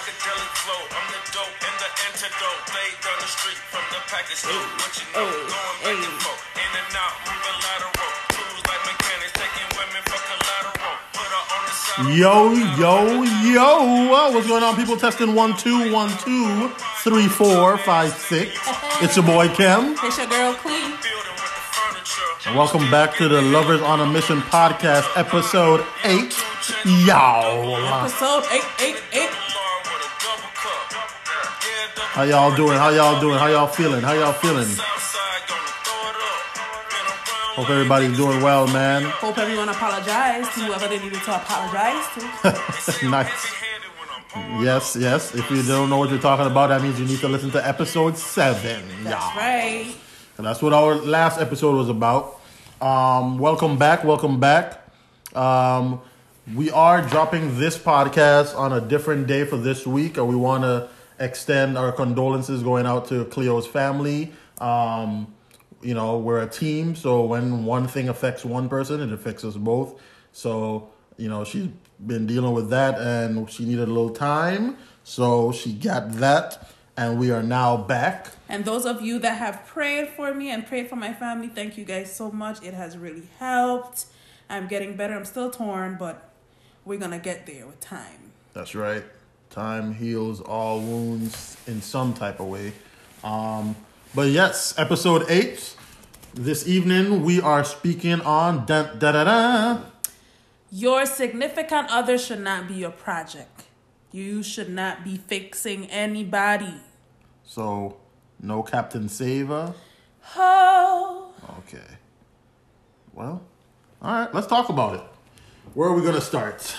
psychedelic flow. I'm the dope and the antidote. They down the street from the package store. What you know, Hey, going back and forth. In and out, moving lateral. Tools like mechanics, taking women for collateral. Put her on the side. Yo, yo, yo. What's going on, people? Testing one, two, one, two, three, four, five, six. It's your boy Kim. It's your girl Queen. Building with the furniture. And welcome back to the Lovers on a Mission podcast, episode eight. Y'all. Episode eight, eight, eight. How y'all doing? How y'all doing? How y'all feeling? How y'all feeling? Southside gonna throw it up. Been around Hope everybody's doing well, man. Hope everyone apologized to whoever they needed to apologize to. nice. heavy-handed when I'm Yes, yes. If you don't know what you're talking about, that means you need to listen to episode seven. That's right. And that's what our last episode was about. Um, welcome back. Welcome back. Um, we are dropping this podcast on a different day for this week, and we want to extend our condolences going out to Cleo's family. Um, you know, we're a team, so when one thing affects one person, it affects us both. So, you know, she's been dealing with that, and she needed a little time, so she got that, and we are now back. And those of you that have prayed for me and prayed for my family, thank you guys so much. It has really helped. I'm getting better. I'm still torn, but we're going to get there with time. That's right. Time heals all wounds in some type of way. Um, but yes, episode eight. This evening we are speaking on da da da da. Your significant other should not be your project. You should not be fixing anybody. So no Captain Saver. Oh, Okay. Well, all right. Let's talk about it. Where are we gonna start?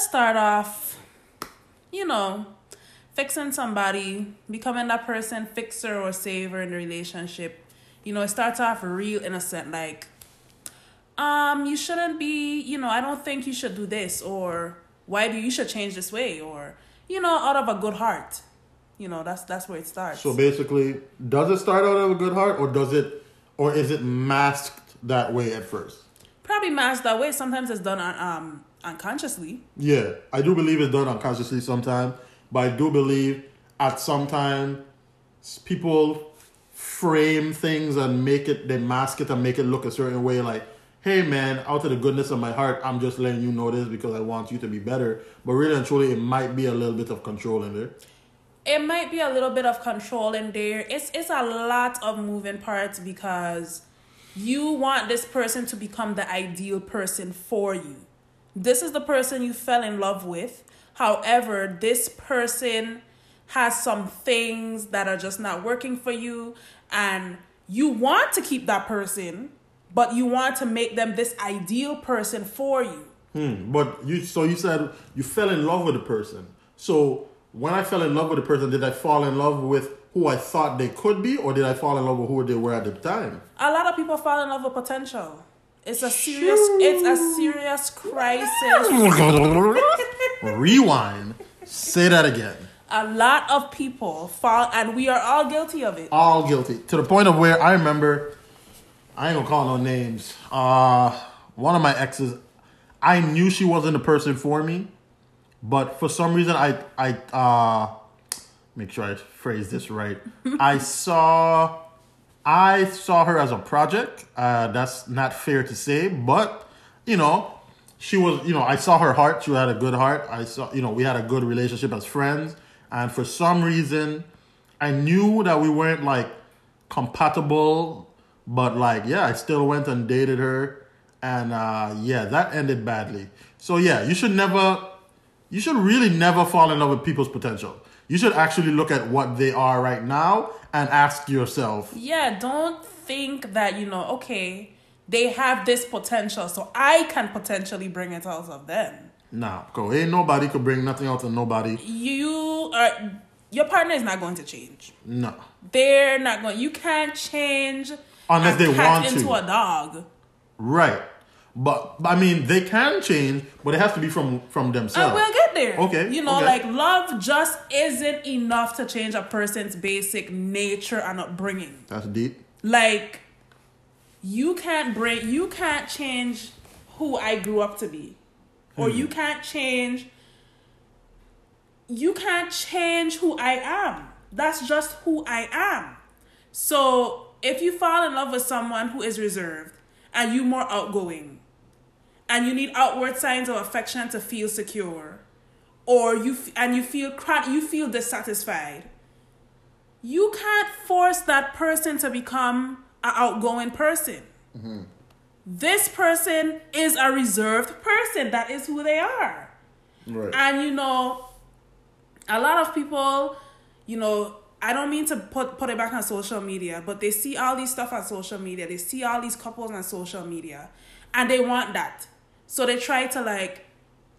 Let's start off, you know, fixing somebody, becoming that person, fixer or saver in the relationship. You know, it starts off real innocent, like, um, you shouldn't be, you know, I don't think you should do this, or why do you should change this way, or, you know, out of a good heart. You know, that's that's where it starts. So basically, does it start out of a good heart, or does it, or is it masked that way at first? Probably masked that way. Sometimes it's done un- um unconsciously. Yeah, I do believe it's done unconsciously sometimes, but I do believe at some time people frame things and make it, they mask it and make it look a certain way. Like, hey man, out of the goodness of my heart, I'm just letting you know this because I want you to be better. But really and truly, it might be a little bit of control in there. it might be a little bit of control in there. It's it's a lot of moving parts because you want this person to become the ideal person for you. This is the person you fell in love with. However, this person has some things that are just not working for you and you want to keep that person, but you want to make them this ideal person for you. Hmm. But you, so you said you fell in love with a person. So when I fell in love with a person, did I fall in love with who I thought they could be, or did I fall in love with who they were at the time? A lot of people fall in love with potential. It's a serious it's a serious crisis. Rewind. Say that again. A lot of people fall and we are all guilty of it. All guilty. To the point of where I remember, I ain't gonna call no names. Uh, one of my exes, I knew she wasn't the person for me, but for some reason, I I uh, make sure I phrase this right. I saw, I saw her as a project. Uh, that's not fair to say, but you know, she was. You know, I saw her heart. She had a good heart. I saw. You know, we had a good relationship as friends, and for some reason, I knew that we weren't like compatible, but like, yeah, I still went and dated her, and uh, yeah, that ended badly. So yeah, you should never, you should really never fall in love with people's potential. You should actually look at what they are right now and ask yourself, Yeah, don't think that, you know, okay, they have this potential, so I can potentially bring it out of them. nah, go, ain't nobody could bring nothing out of nobody. You are your partner is not going to change. No, They're not going you can't change Unless a they want to. into a dog. right. But I mean, they can change, but it has to be from from themselves. And we'll get there. Okay, You know, okay. like love just isn't enough to change a person's basic nature and upbringing. That's deep. Like you can't bring you can't change who I grew up to be. or hmm. you can't change you can't change who I am. That's just who I am. So if you fall in love with someone who is reserved and you more outgoing and you need outward signs of affection to feel secure or you f- and you feel cra- you feel dissatisfied you can't force that person to become an outgoing person mm-hmm. this person is a reserved person that is who they are Right. and you know, a lot of people, you know, I don't mean to put put it back on social media, but they see all these stuff on social media. They see all these couples on social media, and they want that. So they try to like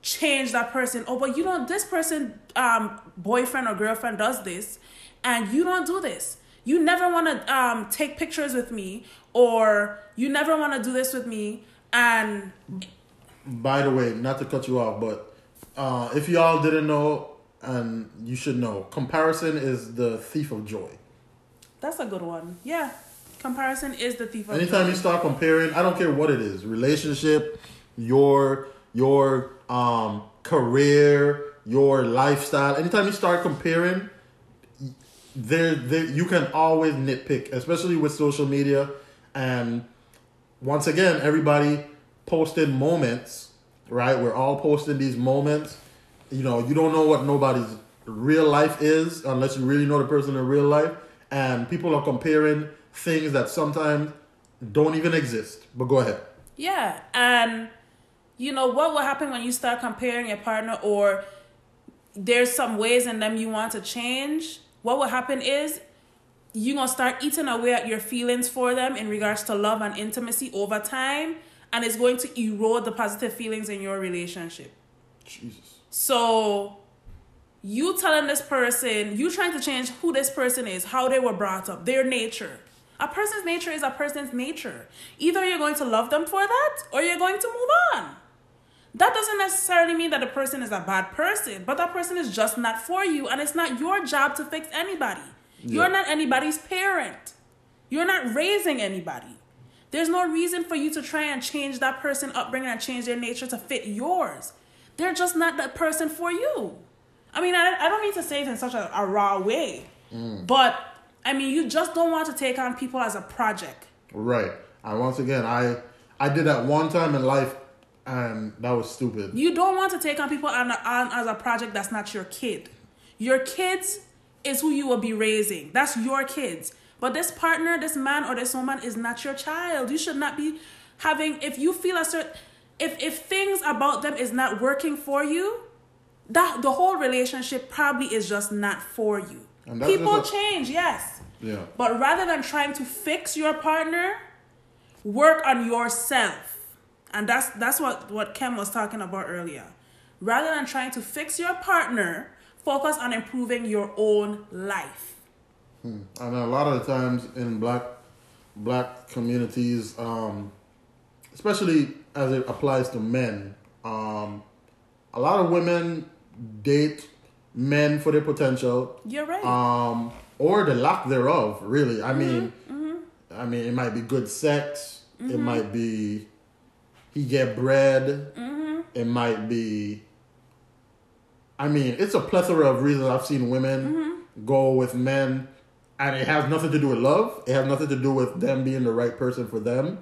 change that person. Oh, but you know, this person, um, boyfriend or girlfriend does this, and you don't do this. You never want to um take pictures with me, or you never want to do this with me, and By the way, not to cut you off, but uh, if y'all didn't know, and you should know, comparison is the thief of joy. That's a good one. Yeah. Comparison is the thief of Anytime joy. you start comparing, I don't care what it is, relationship, your your um career, your lifestyle. Anytime you start comparing, there there you can always nitpick, especially with social media. And once again, everybody posted moments, right? We're all posting these moments. You know, you don't know what nobody's real life is unless you really know the person in real life. And people are comparing things that sometimes don't even exist. But go ahead. Yeah. And you know what will happen when you start comparing your partner or there's some ways in them you want to change? What will happen is you're gonna start eating away at your feelings for them in regards to love and intimacy over time, and it's going to erode the positive feelings in your relationship. Jesus. So you telling this person, you trying to change who this person is, how they were brought up, their nature. A person's nature is a person's nature. Either you're going to love them for that or you're going to move on. That doesn't necessarily mean that the person is a bad person, but that person is just not for you, and it's not your job to fix anybody. You're not anybody's parent. You're not raising anybody. There's no reason for you to try and change that person upbringing and change their nature to fit yours. They're just not that person for you. I mean, I, I don't mean to say it in such a, a raw way, mm. but I mean, you just don't want to take on people as a project. Right. And once again, I I did that one time in life, and that was stupid. You don't want to take on people on, on as a project that's not your kid. Your kids is who you will be raising. That's your kids. But this partner, this man or this woman is not your child. You should not be having if you feel a certain if if things about them is not working for you, that the whole relationship probably is just not for you. People a- change, yes. Yeah. But rather than trying to fix your partner, work on yourself. And that's that's what, what Kem was talking about earlier. Rather than trying to fix your partner, focus on improving your own life. And a lot of the times in black black communities, um, especially as it applies to men, um, a lot of women date men for their potential, You're right. um, or the lack thereof. Really, I mean, I mean, it might be good sex. It might be he get bread. It might be. I mean, it's a plethora of reasons I've seen women go with men, and it has nothing to do with love. It has nothing to do with them being the right person for them.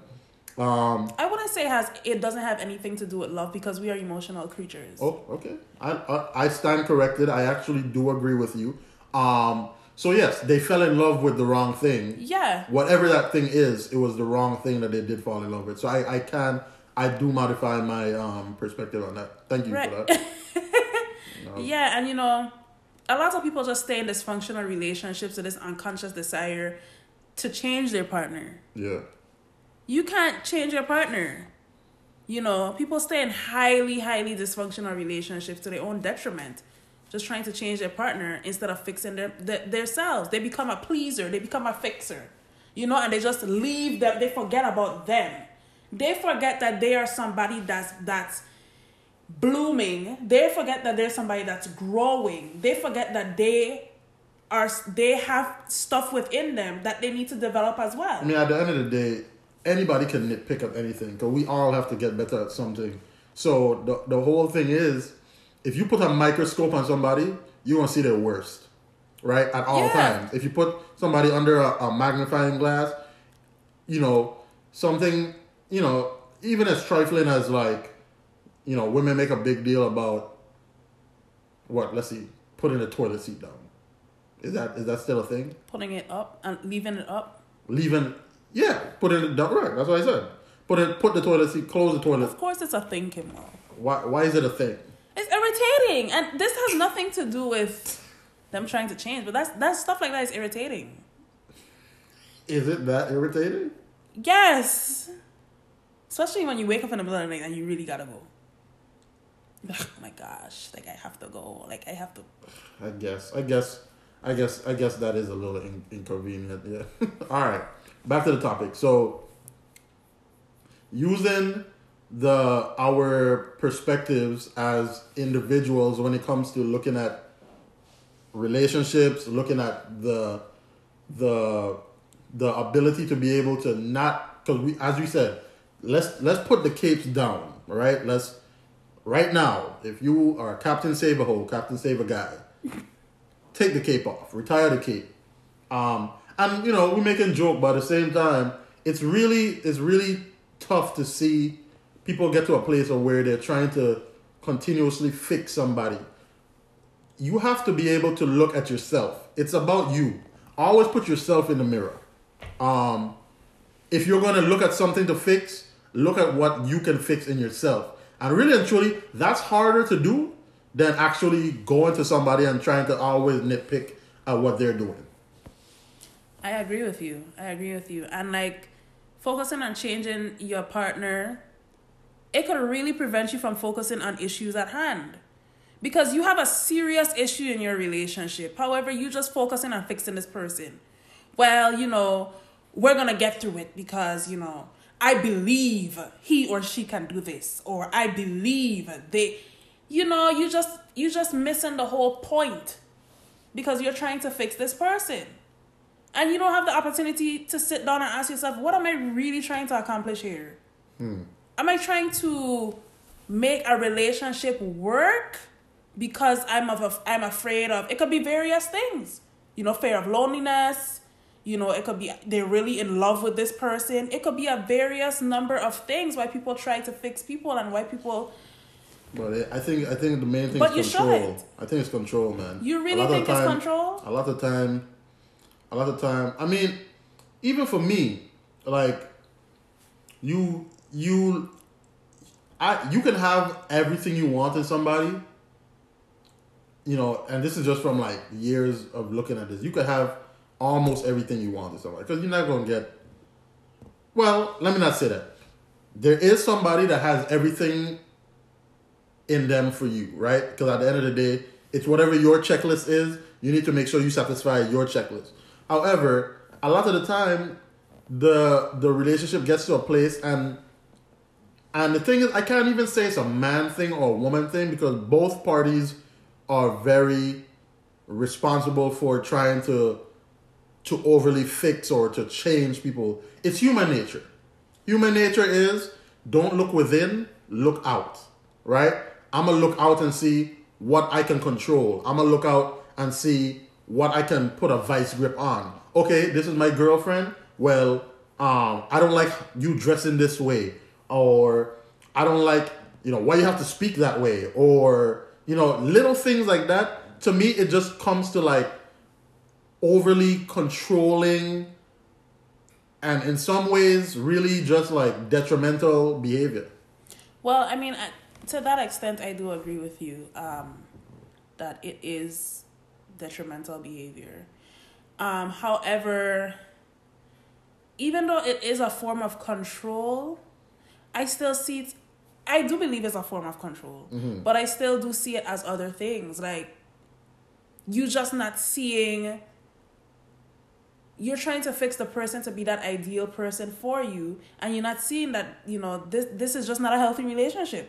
Um, I wouldn't say it has it doesn't have anything to do with love because we are emotional creatures. Oh, okay. I, I I stand corrected. I actually do agree with you. Um, so yes, they fell in love with the wrong thing. Yeah. Whatever that thing is, it was the wrong thing that they did fall in love with. So I I can I do modify my um perspective on that. Thank you Right. for that. Yeah, and you know, a lot of people just stay in dysfunctional relationships with this unconscious desire to change their partner. Yeah. You can't change your partner. You know, people stay in highly, highly dysfunctional relationships to their own detriment, just trying to change their partner instead of fixing their, their themselves. They become a pleaser, they become a fixer, you know, and they just leave them. They forget about them. They forget that they are somebody that's that's blooming. They forget that they're somebody that's growing. They forget that they are they have stuff within them that they need to develop as well. I mean, at the end of the day, anybody can pick up anything because we all have to get better at something. So the the whole thing is, if you put a microscope on somebody, you're gonna see their worst, right? At all Yeah. times. If you put somebody under a, a magnifying glass, you know something, you know, even as trifling as like, you know, women make a big deal about what? Let's see, putting the toilet seat down. Is that is that still a thing? Putting it up and leaving it up. Leaving, yeah, putting it down. Right, that's what I said. Put it, put the toilet seat, close the toilet. Of course, it's a thing, Kimmel. Why? Why is it a thing? It's irritating, and this has nothing to do with them trying to change. But that's that stuff like that is irritating. Is it that irritating? Yes, especially when you wake up in the middle of the night and you really gotta go. Oh my gosh! Like I have to go. Like I have to. I guess. I guess. I guess. I guess that is a little in- inconvenient. Yeah. All right. Back to the topic. So, using the our perspectives as individuals when it comes to looking at relationships, looking at the the the ability to be able to not because we as we said, let's let's put the capes down. Right. Let's right now. If you are Captain Save a Hole, Captain Save a Guy, take the cape off, retire the cape. Um, and you know, we're making joke, but at the same time, it's really it's really tough to see people get to a place of where they're trying to continuously fix somebody. You have to be able to look at yourself. It's about you. Always put yourself in the mirror. Um, if you're going to look at something to fix, look at what you can fix in yourself. And really and truly, that's harder to do than actually going to somebody and trying to always nitpick at what they're doing. I agree with you. I agree with you. And like focusing on changing your partner, it could really prevent you from focusing on issues at hand. Because you have a serious issue in your relationship. However, you just focusing on fixing this person. Well, you know, we're gonna get through it because, you know, I believe he or she can do this. Or I believe they you know, you just you just missing the whole point. Because you're trying to fix this person and you don't have the opportunity to sit down and ask yourself, what am I really trying to accomplish here? Hmm. Am I trying to make a relationship work because I'm of a, I'm afraid of it could be various things. You know, fear of loneliness. You know, it could be they're really in love with this person. It could be a various number of things why people try to fix people and why people But I think I think the main thing But is you control. I think it's control, man. You really think it's time- control? A lot of time, a lot of time. I mean, even for me, like you, you, I, you can have everything you want in somebody. You know, and this is just from like years of looking at this. You could have almost everything you want in somebody because you're not gonna get. Well, let me not say that. There is somebody that has everything in them for you, right? Because at the end of the day, it's whatever your checklist is. You need to make sure you satisfy your checklist. However, a lot of the time, the the relationship gets to a place, and and the thing is, I can't even say it's a man thing or a woman thing because both parties are very responsible for trying to to overly fix or to change people. It's human nature. Human nature is don't look within, look out. Right? I'm gonna look out and see what I can control. I'm gonna look out and see what I can put a vice grip on. Okay, this is my girlfriend. Well, um, I don't like you dressing this way, or I don't like you know why you have to speak that way, or you know little things like that. To me, it just comes to like overly controlling and in some ways really just like detrimental behavior Well, I mean, I- to that extent, I do agree with you um, that it is detrimental behavior. Um, however, even though it is a form of control, I still see it. I do believe it's a form of control, but I still do see it as other things. Like you just not seeing. You're trying to fix the person to be that ideal person for you, and you're not seeing that you know this. This is just not a healthy relationship.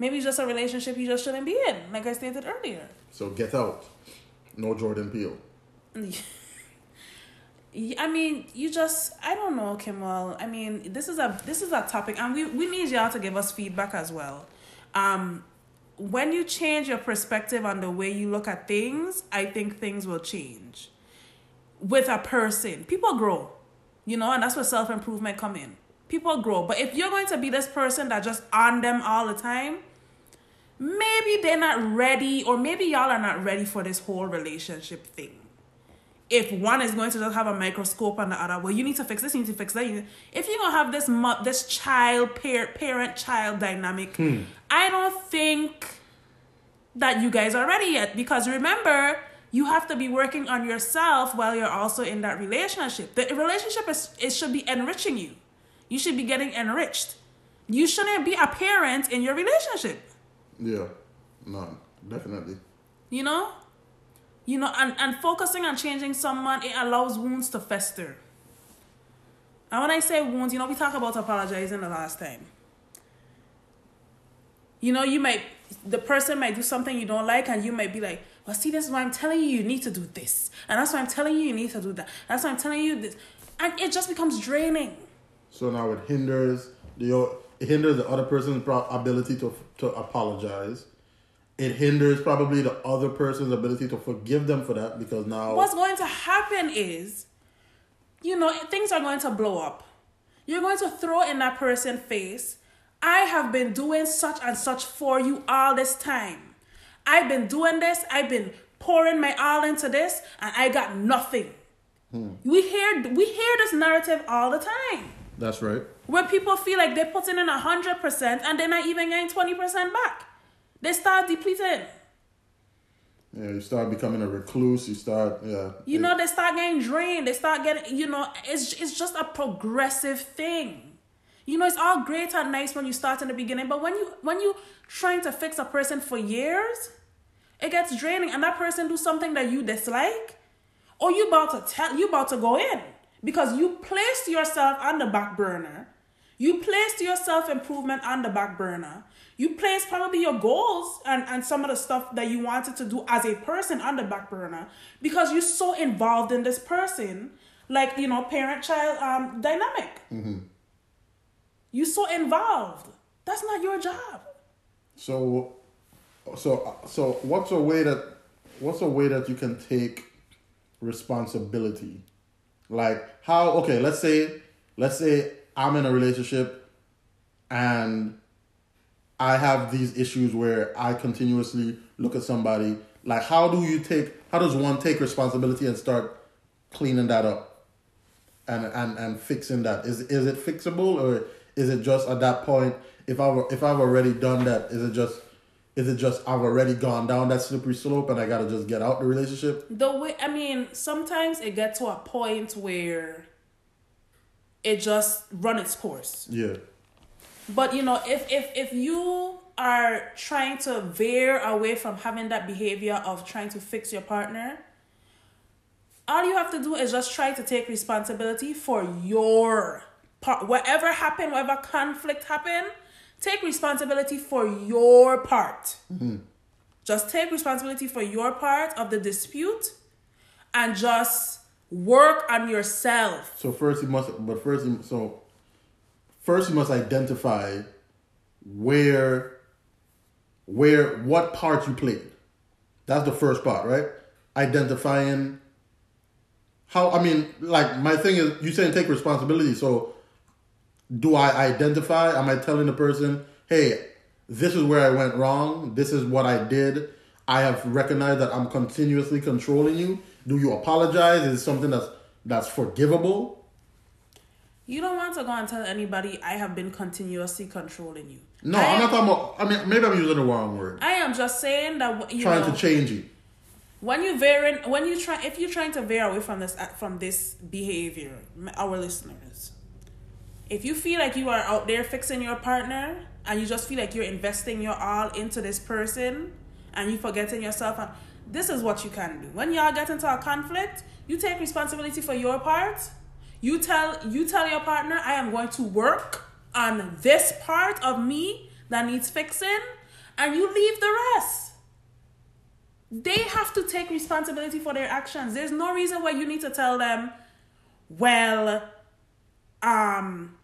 Maybe it's just a relationship you just shouldn't be in, like I stated earlier. so get out no jordan peele I mean, you just I don't know, Kimmel. I mean, this is a this is a topic, and we we need y'all to give us feedback as well. um, when you change your perspective on the way you look at things, I think things will change. With a person, people grow, you know, and that's where self improvement come in. People grow, but if you're going to be this person that just on them all the time, maybe they're not ready, or maybe y'all are not ready for this whole relationship thing. If one is going to just have a microscope on the other, well, you need to fix this, you need to fix that. you- If you're gonna have this mo- this child pair parent child dynamic, hmm. I don't think that you guys are ready yet because remember you have to be working on yourself while you're also in that relationship. The relationship is it should be enriching you. You should be getting enriched. You shouldn't be a parent in your relationship. Yeah, no, definitely. you know? You know and, and focusing on changing someone it allows wounds to fester. And when i say wounds you know we talked about apologizing the last time. You know you might the person might do something you don't like and you might be like well see this is why i'm telling you you need to do this and that's why i'm telling you you need to do that that's why i'm telling you this and it just becomes draining So now it hinders the it hinders the other person's ability to to apologize. It hinders probably the other person's ability to forgive them for that because now what's going to happen is, you know, things are going to blow up. You're going to throw in that person's face, I have been doing such and such for you all this time. I've been doing this, I've been pouring my all into this, and I got nothing. Hmm. We hear we hear this narrative all the time. that's right. Where people feel like they're putting in hundred percent and they're not even getting twenty percent back. They start depleting. Yeah, you start becoming a recluse. You start yeah. You know, they start getting drained. They start getting, you know, it's it's just a progressive thing. You know, it's all great and nice when you start in the beginning, but when you when you trying to fix a person for years, it gets draining, and that person do something that you dislike, or you about to tell you about to go in because you placed yourself on the back burner. You placed your self improvement on the back burner. You placed probably your goals and, and some of the stuff that you wanted to do as a person on the back burner because you're so involved in this person, like, you know, parent child um, dynamic. You're so involved. That's not your job. So, so, so, what's a way that, what's a way that you can take responsibility? Like how? Okay, let's say, let's say I'm in a relationship, and I have these issues where I continuously look at somebody. Like, how do you take? How does one take responsibility and start cleaning that up, and and and fixing that? Is is it fixable or is it just at that point? If I've if I've already done that, is it just is it just I've already gone down that slippery slope and I gotta just get out the relationship? The way I mean, sometimes it gets to a point where it just run its course. Yeah, But you know, if if if you are trying to veer away from having that behavior of trying to fix your partner, all you have to do is just try to take responsibility for your part. Whatever happened, whatever conflict happened, take responsibility for your part. Mm-hmm. Just take responsibility for your part of the dispute and just work on yourself. So first you must, but first you, so first you must identify where, where what part you played. That's the first part, right? Identifying how. I mean, like my thing is, you saying take responsibility. So, do I identify? Am I telling the person, hey, this is where I went wrong. This is what I did. I have recognized that I'm continuously controlling you. Do you apologize? Is it something that's that's forgivable? You don't want to go and tell anybody I have been continuously controlling you. No, I I'm am, not talking about. I mean, maybe I'm using the wrong word. I am just saying that you Trying know, to change you. when you veering when you try if you're trying to veer away from this from this behavior, our listeners, if you feel like you are out there fixing your partner and you just feel like you're investing your all into this person and you forgetting yourself, and this is what you can do. When y'all get into a conflict, you take responsibility for your part. You tell you tell your partner, I am going to work on this part of me that needs fixing, and you leave the rest they have to take responsibility for their actions. There's no reason why you need to tell them, well, um,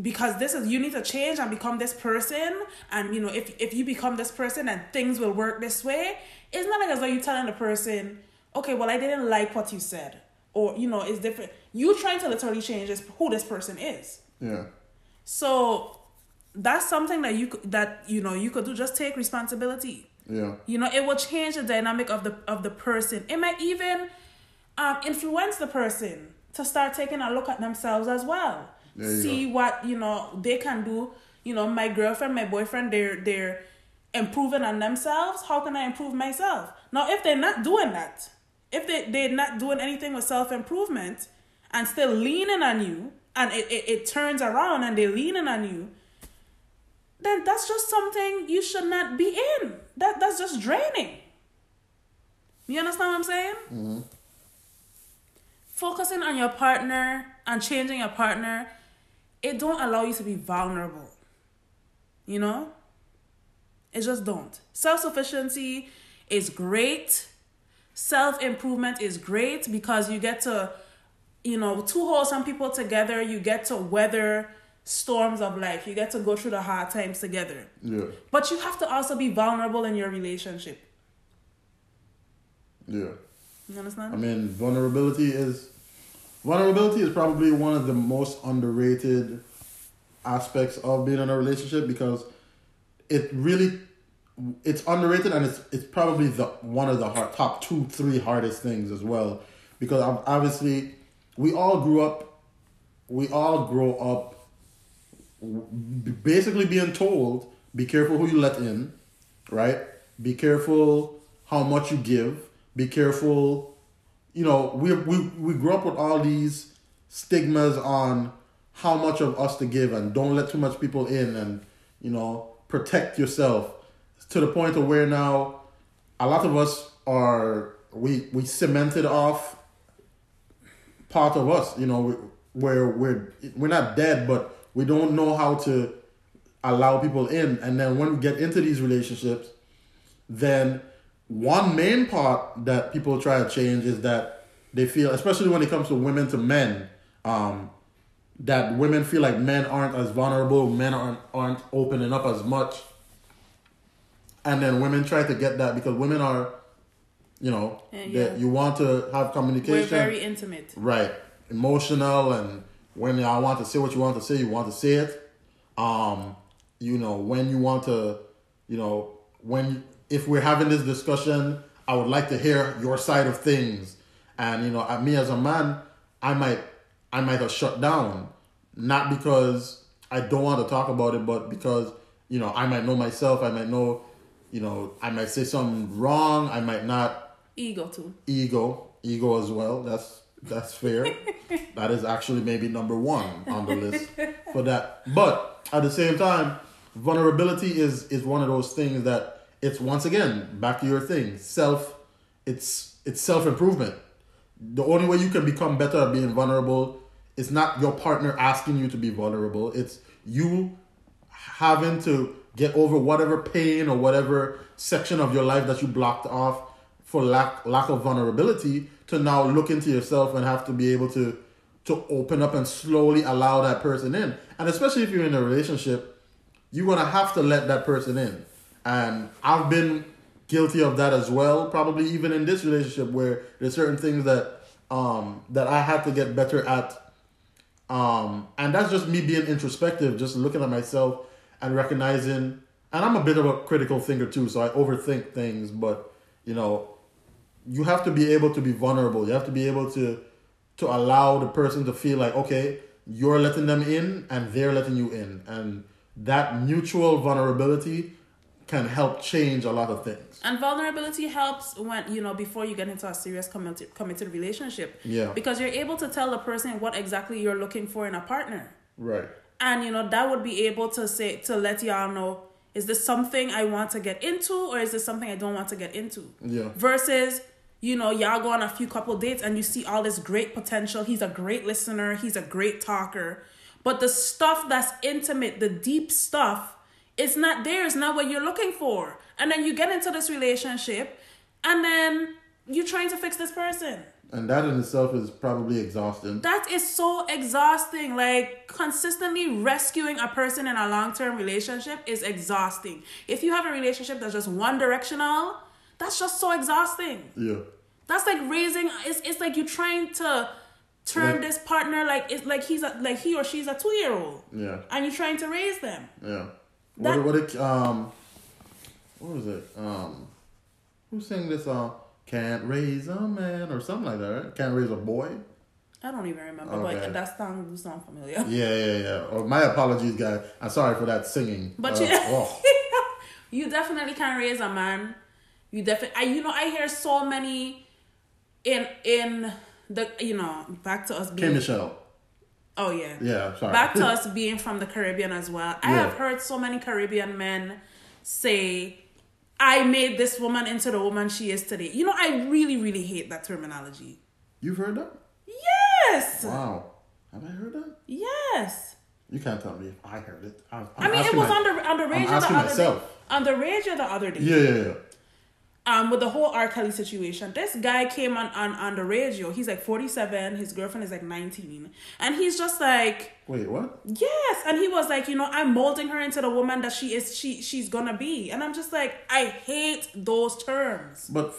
because this is you need to change and become this person. And you know if if you become this person and things will work this way it's not like as though you're telling the person okay well i didn't like what you said. Or you know it's different. You trying to literally change this who this person is. Yeah. so that's something that you could that you know you could do. Just take responsibility. Yeah. you know it will change the dynamic of the of the person. It might even um, influence the person to start taking a look at themselves as well see go. what you know they can do you know my girlfriend my boyfriend they're they're improving on themselves how can i improve myself now if they're not doing that if they, they're not doing anything with self-improvement and still leaning on you and it, it, it turns around and they're leaning on you then that's just something you should not be in. That that's just draining. You understand what I'm saying? Mm-hmm. Focusing on your partner and changing your partner, it don't allow you to be vulnerable. You know? It just don't. Self-sufficiency is great. Self-improvement is great because you get to, you know, two wholesome people together, you get to weather storms of life. You get to go through the hard times together. Yeah. But you have to also be vulnerable in your relationship. Yeah. You understand? I mean, vulnerability is vulnerability is probably one of the most underrated aspects of being in a relationship because it really it's underrated and it's it's probably the one of the hard, top two three hardest things as well. Because obviously we all grew up we all grow up basically being told be careful who you let in right? Be careful how much you give. Be careful you know we we we grew up with all these stigmas on how much of us to give and don't let too much people in and you know protect yourself to the point of where now a lot of us are we we cemented off part of us you know where we're we're not dead but we don't know how to allow people in. And then when we get into these relationships then one main part that people try to change is that they feel especially when it comes to women to men um that women feel like men aren't as vulnerable men aren't aren't opening up as much and then women try to get that because women are you know that yeah. you want to have communication. We're very intimate. right emotional and when i want to say what you want to say you want to say it um you know when you want to you know when if we're having this discussion i would like to hear your side of things. And you know uh, me as a man i might i might have shut down. Not because i don't want to talk about it but because you know i might know myself. I might know you know i might say something wrong. I might not Ego too. ego ego as well. That's that's fair. That is actually maybe number one on the list for that. But at the same time vulnerability is is one of those things that it's once again back to your thing self it's it's self improvement the only way you can become better at being vulnerable is not your partner asking you to be vulnerable. It's you having to get over whatever pain or whatever section of your life that you blocked off for lack lack of vulnerability to now look into yourself and have to be able to to open up and slowly allow that person in. And especially if you're in a relationship you're gonna have to let that person in and i've been guilty of that as well probably even in this relationship where there's certain things that um that i had to get better at um, and that's just me being introspective, just looking at myself and recognizing. And I'm a bit of a critical thinker too, so I overthink things. But you know, you have to be able to be vulnerable. You have to be able to to allow the person to feel like, okay, you're letting them in, and they're letting you in, and that mutual vulnerability can help change a lot of things. And vulnerability helps when, you know, before you get into a serious committed, committed relationship. Yeah. Because you're able to tell the person what exactly you're looking for in a partner. Right. And, you know, that would be able to say, to let y'all know, is this something I want to get into or is this something I don't want to get into? Yeah. Versus, you know, y'all go on a few couple dates and you see all this great potential. He's a great listener, he's a great talker. But the stuff that's intimate, the deep stuff, it's not there, it's not what you're looking for. And then you get into this relationship and then you're trying to fix this person. And that in itself is probably exhausting. That is so exhausting. Like consistently rescuing a person in a long term relationship is exhausting. If you have a relationship that's just one directional, that's just so exhausting. Yeah. That's like raising. It's it's like you're trying to turn Like- this partner like it's like he's a, like he or she's a two year old, Yeah. and you're trying to raise them. Yeah. That- what what it um what was it? Um who sang this song? Can't raise a man or something like that, right? Can't raise a boy? I don't even remember, Okay. but that song sound familiar. Yeah, yeah, yeah. Oh, my apologies, guys. I'm sorry for that singing. But Uh, you, oh. you definitely can't raise a man. You definitely, you know, I hear so many in in the you know back to us K. Michelle. Oh yeah. Yeah, sorry. Back to us being from the Caribbean as well. I Yeah. have heard so many Caribbean men say, "I made this woman into the woman she is today." You know, I really, really hate that terminology. You've heard that? Yes. Wow. Have I heard that? Yes. You can't tell me if I heard it. I'm, I mean, it was on the on the radio the other myself. day. On the radio the other day. Yeah, yeah, yeah. Um with the whole R. Kelly situation. This guy came on, on on the radio. He's like 47, his girlfriend is like 19. And he's just like, Wait, what? Yes. And he was like, you know, I'm molding her into the woman that she is she she's gonna be. And I'm just like, I hate those terms. But,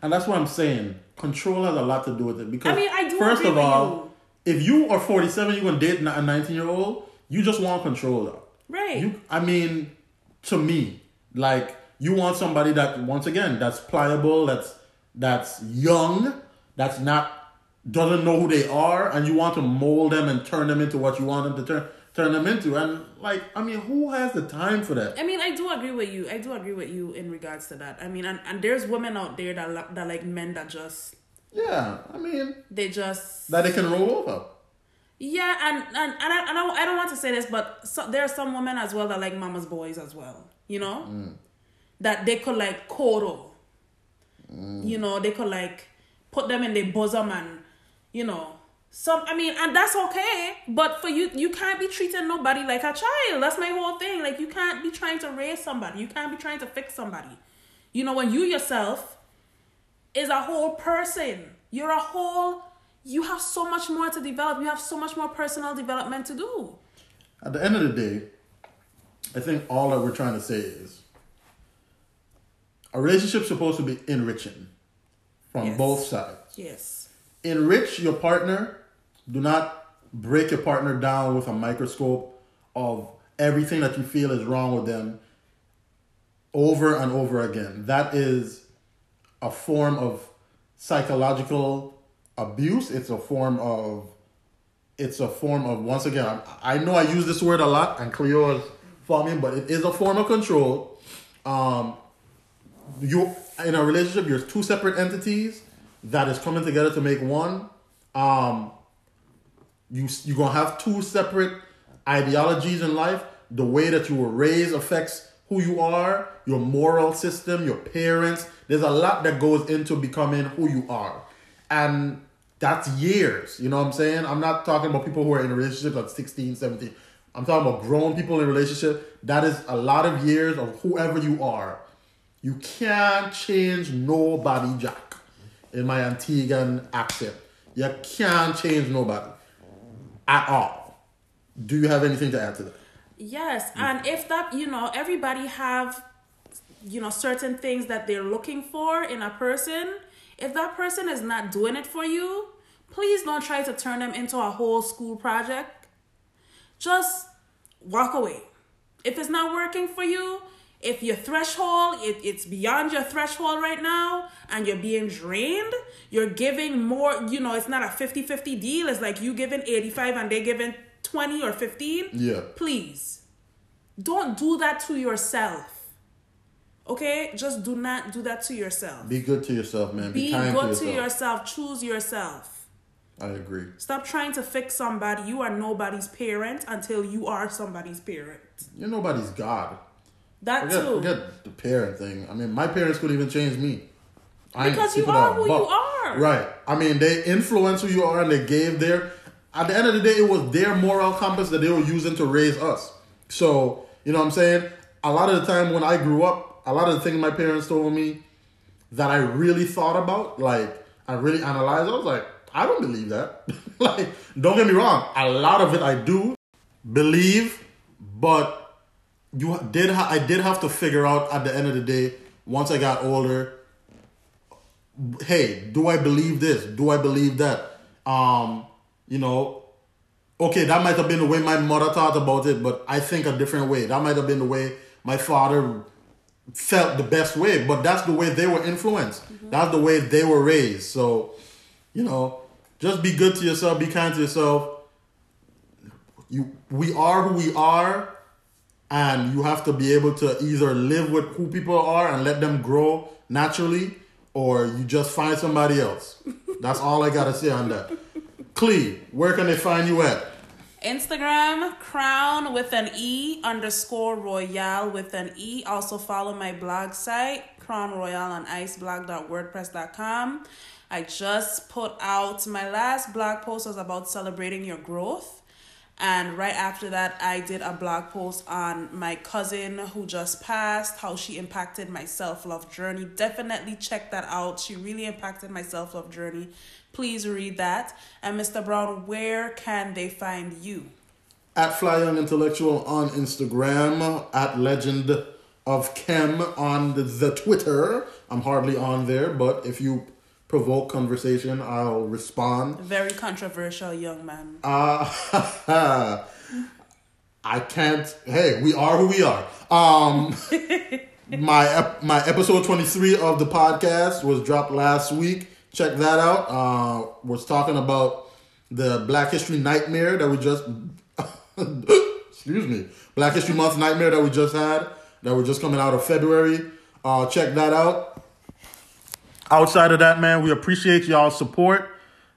and that's what I'm saying. Control has a lot to do with it because I mean, I do first of all, you. if you are 47, you're gonna date a 19 year old. You just want control. Though. Right. You, I mean, to me, like you want somebody that once again that's pliable, that's that's young, that's not doesn't know who they are, and you want to mold them and turn them into what you want them to turn turn them into. And like, I mean, who has the time for that? I mean, I do agree with you. I do agree with you in regards to that. I mean, and, and there's women out there that that like men that just Yeah, I mean, they just that they can roll over. Yeah, and and, and I, I don't I don't want to say this, but so, there are some women as well that like mama's boys as well. You know, mm. That they could like coddle. Mm. You know, they could like put them in their bosom and you know some. I mean, and that's okay. But for you, you can't be treating nobody like a child. That's my whole thing. Like you can't be trying to raise somebody. You can't be trying to fix somebody. You know, when you yourself is a whole person. You're a whole. You have so much more to develop. You have so much more personal development to do. At the end of the day, I think all that we're trying to say is a relationship's supposed to be enriching from Yes. both sides. Yes. Enrich your partner. Do not break your partner down with a microscope of everything that you feel is wrong with them over and over again. That is a form of psychological abuse. It's a form of it's a form of once again I, I know i use this word a lot and cleo is following but it is a form of control um you in a relationship you're two separate entities that is coming together to make one um you you're gonna have two separate ideologies in life. The way that you were raised affects who you are your moral system your parents. There's a lot that goes into becoming who you are. And that's years you know what i'm saying? I'm not talking about people who are in relationships relationship at 16 17 i'm talking about grown people in relationship. That is a lot of years of whoever you are you can't change nobody jack. In my antiguan accent. You can't change nobody. At all. Do you have anything to add to that? Yes, and if that you know everybody have you know certain things that they're looking for in a person, if that person is not doing it for you, please don't try to turn them into a whole school project. Just walk away. If it's not working for you, if your threshold it, it's beyond your threshold right now and you're being drained you're giving more you know it's not a 50-50 deal. It's like you giving 85 and they giving 20 or 15 Yeah. please don't do that to yourself. Okay? Just do not do that to yourself. Be good to yourself man. Be, be kind good to to yourself. yourself. Choose yourself. I agree. Stop trying to fix somebody. You are nobody's parent until you are somebody's parent. You're nobody's god that forget, too forget the parent thing i mean my parents couldn't even change me I Because you are who you are. right i mean they influence who you are and they gave their at the end of the day it was their moral compass that they were using to raise us so you know what i'm saying a lot of the time when i grew up a lot of the things my parents told me that I really thought about, like I really analyzed. I was like, I don't believe that. like, don't get me wrong. A lot of it I do believe, but you did. Ha- I did have to figure out at the end of the day. Once I got older, hey, do I believe this? Do I believe that? Um, you know, okay, that might have been the way my mother thought about it, but I think a different way. That might have been the way my father felt the best way, but that's the way they were influenced. That's the way they were raised. So, you know, just be good to yourself, be kind to yourself. You we are who we are, and you have to be able to either live with who people are and let them grow naturally, or you just find somebody else. That's all I gotta say on that. Clee, where can they find you at? Instagram, crown with an E underscore royale with an E. Also follow my blog site, crown royale on iceblog.wordpress.com. I just put out my last blog post was about celebrating your growth. And right after that, I did a blog post on my cousin who just passed, how she impacted my self love journey. Definitely check that out. She really impacted my self love journey. Please read that. And Mr. Brown, where can they find you? at Fly Young Intellectual on Instagram, at Legend of Chem on the, the Twitter. I'm hardly on there, but if you provoke conversation, I'll respond. Very controversial young man. Uh, I can't. Hey, we are who we are. Um, my ep- my episode 23 of the podcast was dropped last week. Check that out. Uh, was talking about the Black History Nightmare that we just excuse me Black History Month nightmare that we just had that we're just coming out of February. Uh, check that out. Outside of that, man, we appreciate y'all's support.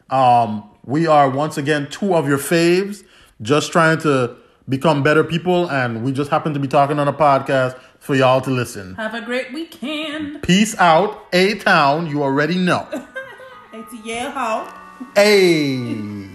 Um, we are once again two of your faves, just trying to become better people, and we just happen to be talking on a podcast for y'all to listen. Have a great weekend. Peace out, A Town. You already know. It's Yale Hall. Hey.